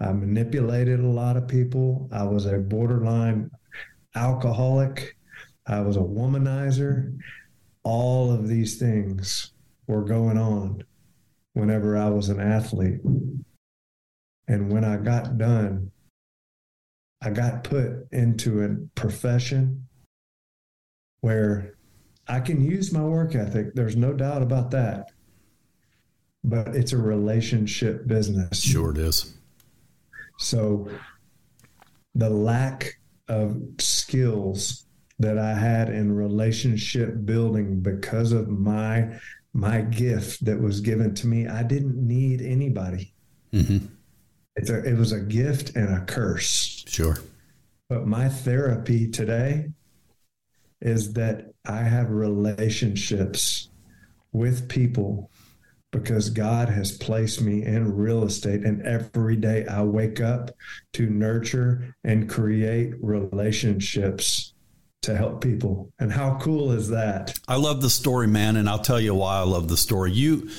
I manipulated a lot of people. I was a borderline alcoholic. I was a womanizer. All of these things were going on whenever I was an athlete. And when I got done, I got put into a profession where I can use my work ethic. There's no doubt about that. But it's a relationship business. Sure, it is. So the lack of skills that I had in relationship building because of my my gift that was given to me, I didn't need anybody. Mm-hmm. It's a, it was a gift and a curse. Sure. But my therapy today is that I have relationships with people because God has placed me in real estate. And every day I wake up to nurture and create relationships to help people. And how cool is that? I love the story, man. And I'll tell you why I love the story. You,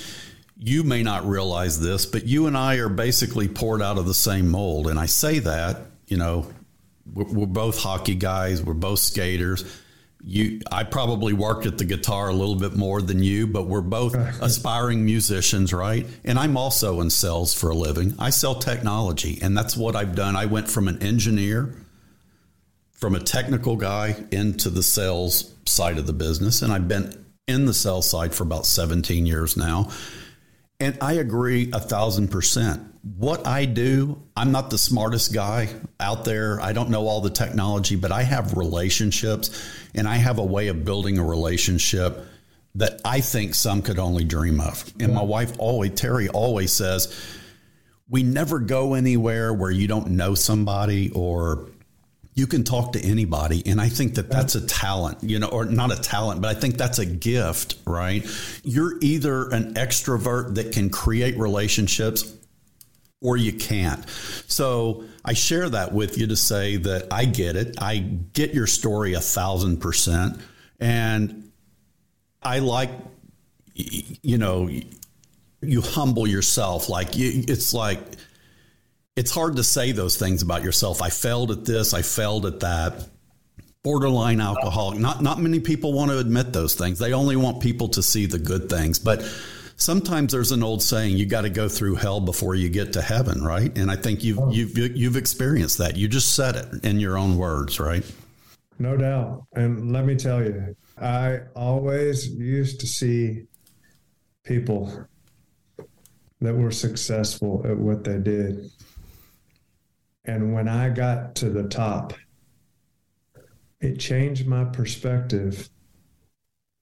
you may not realize this, but you and I are basically poured out of the same mold. And I say that, you know, we're, we're both hockey guys, we're both skaters you I probably worked at the guitar a little bit more than you, but we're both aspiring musicians, right? And I'm also in sales for a living. I sell technology, and that's what I've done. I went from an engineer from a technical guy into the sales side of the business. And I've been in the sales side for about 17 years now. And I agree a thousand percent. What I do, I'm not the smartest guy out there. I don't know all the technology, but I have relationships and I have a way of building a relationship that I think some could only dream of. And my wife always, Terry always says, we never go anywhere where you don't know somebody or you can talk to anybody and i think that that's a talent you know or not a talent but i think that's a gift right you're either an extrovert that can create relationships or you can't so i share that with you to say that i get it i get your story a thousand percent and i like you know you humble yourself like you, it's like it's hard to say those things about yourself. I failed at this, I failed at that. Borderline alcoholic. Not not many people want to admit those things. They only want people to see the good things. But sometimes there's an old saying, you got to go through hell before you get to heaven, right? And I think you've oh. you've you've experienced that. You just said it in your own words, right? No doubt. And let me tell you, I always used to see people that were successful at what they did and when I got to the top, it changed my perspective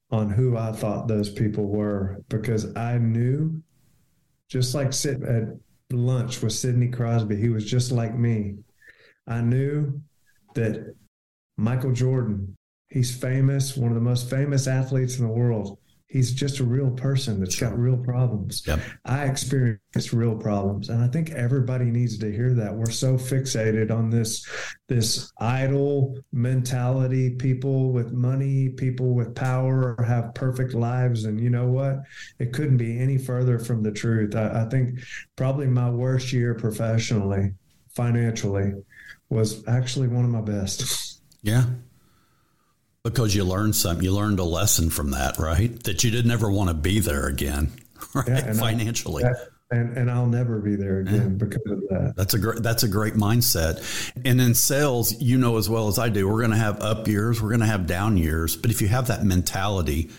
on who I thought those people were because I knew, just like sitting at lunch with Sidney Crosby, he was just like me. I knew that Michael Jordan, he's famous, one of the most famous athletes in the world he's just a real person that's got real problems. Yep. I experience real problems, and I think everybody needs to hear that. We're so fixated on this this idle mentality. People with money, people with power, have perfect lives, and you know what? It couldn't be any further from the truth. I, I think probably my worst year professionally, financially, was actually one of my best. Yeah, because you learned something. You learned a lesson from that, right? That you didn't ever want to be there again, right? Yeah, Financially. I, and, and I'll never be there again because of that. That's a great that's a great mindset. And in sales, you know as well as I do, we're going to have up years, we're going to have down years. But if you have that mentality,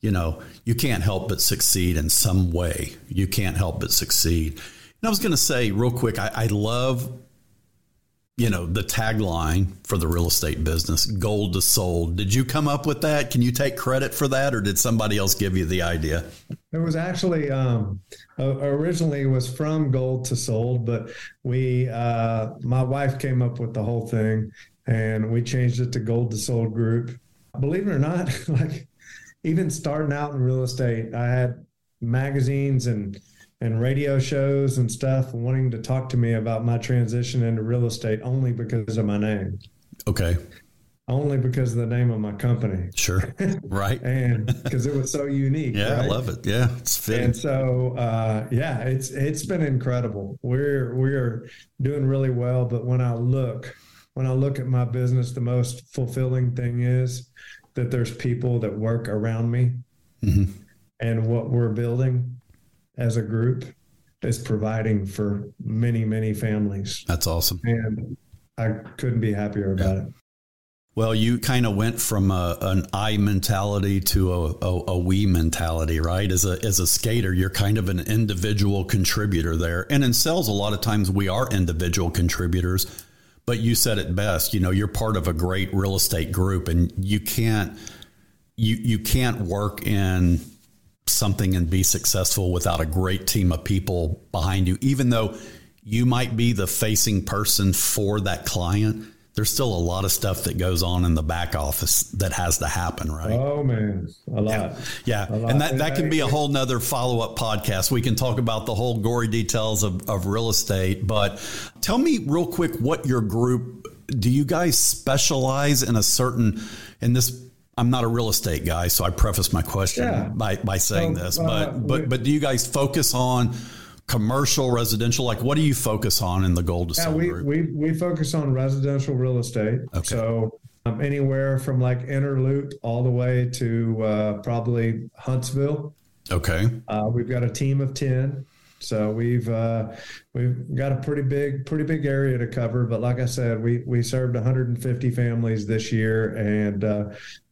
you know you can't help but succeed in some way. You can't help but succeed. And I was going to say real quick, I, I love you know, the tagline for the real estate business, gold to sold. Did you come up with that? Can you take credit for that or did somebody else give you the idea? It was actually um, originally was from gold to sold, but we, uh, my wife came up with the whole thing and we changed it to gold to sold group. Believe it or not, like even starting out in real estate, I had magazines and and radio shows and stuff wanting to talk to me about my transition into real estate only because of my name. Okay. Only because of the name of my company. Sure. Right. and because it was so unique. yeah, right? I love it. Yeah. It's fitting. And so uh, yeah, it's it's been incredible. We're we're doing really well. But when I look, when I look at my business, the most fulfilling thing is that there's people that work around me mm-hmm. and what we're building as a group is providing for many, many families. That's awesome. And I couldn't be happier about yeah. it. Well, you kind of went from a, an I mentality to a, a, a, we mentality, right? As a as a skater, you're kind of an individual contributor there, and in sales, a lot of times we are individual contributors. But you said it best. You know, you're part of a great real estate group, and you can't you you can't work in something and be successful without a great team of people behind you, even though you might be the facing person for that client. There's still a lot of stuff that goes on in the back office that has to happen, right? Oh man, a lot. Yeah, yeah. A lot. and that, that can be a whole nother follow up podcast. We can talk about the whole gory details of, of real estate. But tell me real quick what your group do you guys specialize in a certain in this I'm not a real estate guy, so I preface my question yeah. by, by saying this. Uh, but but but do you guys focus on commercial, residential? Like, what do you focus on in the Gold to yeah, we, group? We we focus on residential real estate. Okay. So um, anywhere from like Inner Loop all the way to uh, probably Huntsville. Okay. Uh, we've got a team of ten So we've uh, we've got a pretty big pretty big area to cover. But like I said, we we served 150 families this year and uh,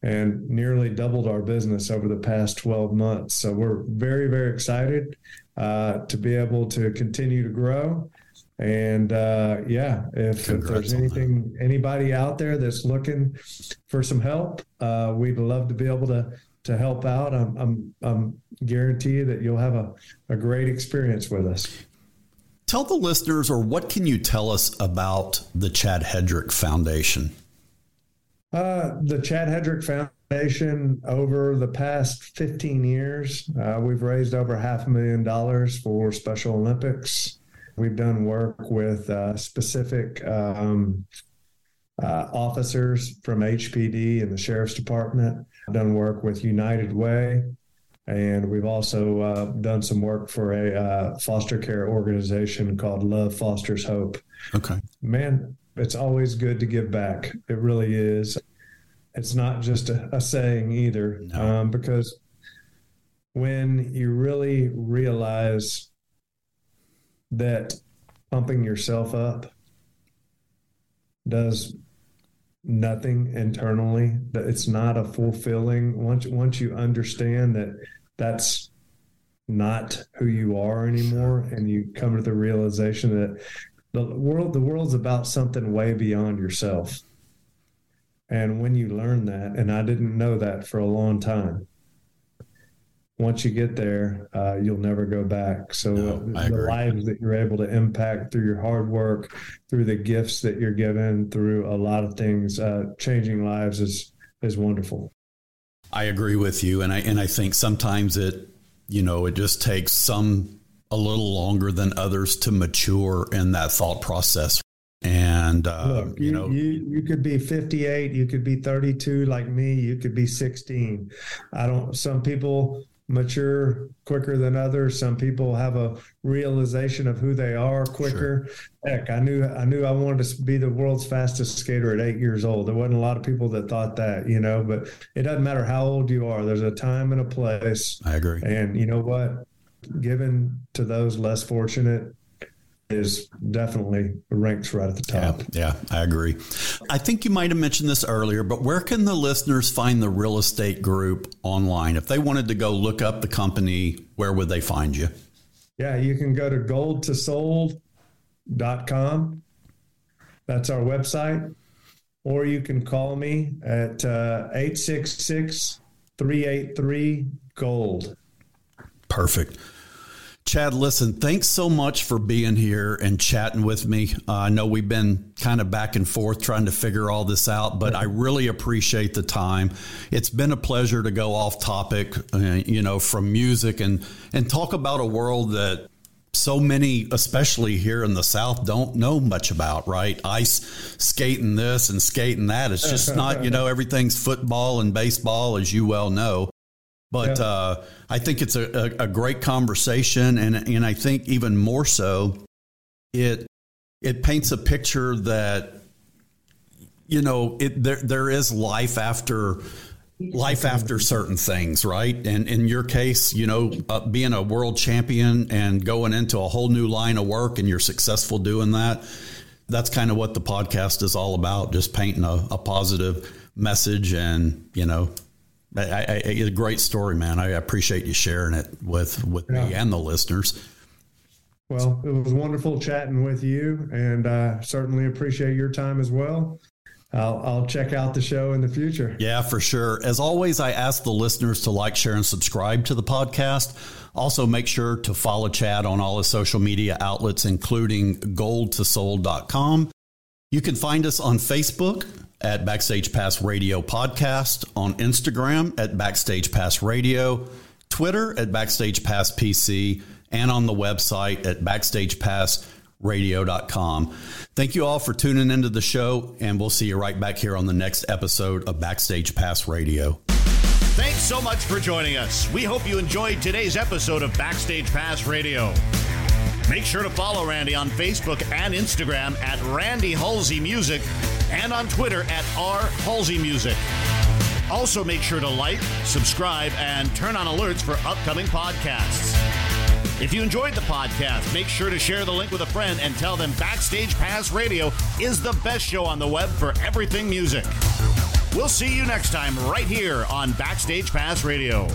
and nearly doubled our business over the past 12 months. So we're very very excited uh, to be able to continue to grow. And uh, yeah, if, if there's anything anybody out there that's looking for some help, uh, we'd love to be able to to help out. I'm, I'm, I'm guarantee you that you'll have a, a great experience with us. Tell the listeners, or what can you tell us about the Chad Hedrick Foundation? Uh, the Chad Hedrick Foundation, over the past 15 years, uh, we've raised over half a million dollars for Special Olympics. We've done work with uh, specific um, uh, officers from HPD and the Sheriff's Department done work with United Way, and we've also uh, done some work for a uh, foster care organization called Love Fosters Hope. Okay. Man, it's always good to give back. It really is. It's not just a, a saying either, no. um, because when you really realize that pumping yourself up does nothing internally that it's not a fulfilling once once you understand that that's not who you are anymore and you come to the realization that the world the world's about something way beyond yourself. And when you learn that and i didn't know that for a long time once you get there, uh, you'll never go back. So no, the lives that you're able to impact through your hard work, through the gifts that you're given, through a lot of things, uh, changing lives is is wonderful. I agree with you, and I and I think sometimes it, you know, it just takes some a little longer than others to mature in that thought process. And uh, Look, you, you, know, you you could be 58, you could be 32 like me, you could be 16. I don't. Some people mature quicker than others. Some people have a realization of who they are quicker. Sure. Heck, I knew I knew I wanted to be the world's fastest skater at eight years old. There wasn't a lot of people that thought that, you know. But it doesn't matter how old you are. There's a time and a place. I agree. And you know what? Given to those less fortunate, is definitely ranks right at the top. Yeah, yeah, I agree. I think you might have mentioned this earlier, but where can the listeners find the real estate group online? If they wanted to go look up the company, where would they find you? Yeah, you can go to goldtosold.com. That's our website. Or you can call me at uh, 866 383 Gold. Perfect. Chad, listen, thanks so much for being here and chatting with me. Uh, I know we've been kind of back and forth trying to figure all this out, but I really appreciate the time. It's been a pleasure to go off topic, uh, you know, from music and and talk about a world that so many, especially here in the South, don't know much about, right? Ice skating this and skating that. It's just not, you know, everything's football and baseball, as you well know. But yeah. uh, I think it's a, a, a, great conversation, and and I think even more so, it it paints a picture that you know it there there is life after life after certain things, right? And in your case, you know, uh, being a world champion and going into a whole new line of work, and you're successful doing that. That's kind of what the podcast is all about, just painting a, a positive message and, you know, I, I, it's a great story, man. I appreciate you sharing it with with yeah. me and the listeners. Well, it was wonderful chatting with you, and uh, certainly appreciate your time as well. I'll, I'll check out the show in the future. Yeah, for sure. As always, I ask the listeners to like, share, and subscribe to the podcast. Also, make sure to follow Chad on all his social media outlets, including goldtosold.com. You can find us on Facebook at Backstage Pass Radio Podcast, on Instagram at Backstage Pass Radio, Twitter at Backstage Pass PC, and on the website at BackstagePassRadio.com. Thank you all for tuning into the show, and we'll see you right back here on the next episode of Backstage Pass Radio. Thanks so much for joining us. We hope you enjoyed today's episode of Backstage Pass Radio. Make sure to follow Randy on Facebook and Instagram at Randy Holsey Music and on Twitter at R Holsey Music. Also, make sure to like, subscribe, and turn on alerts for upcoming podcasts. If you enjoyed the podcast, make sure to share the link with a friend and tell them Backstage Pass Radio is the best show on the web for everything music. We'll see you next time right here on Backstage Pass Radio.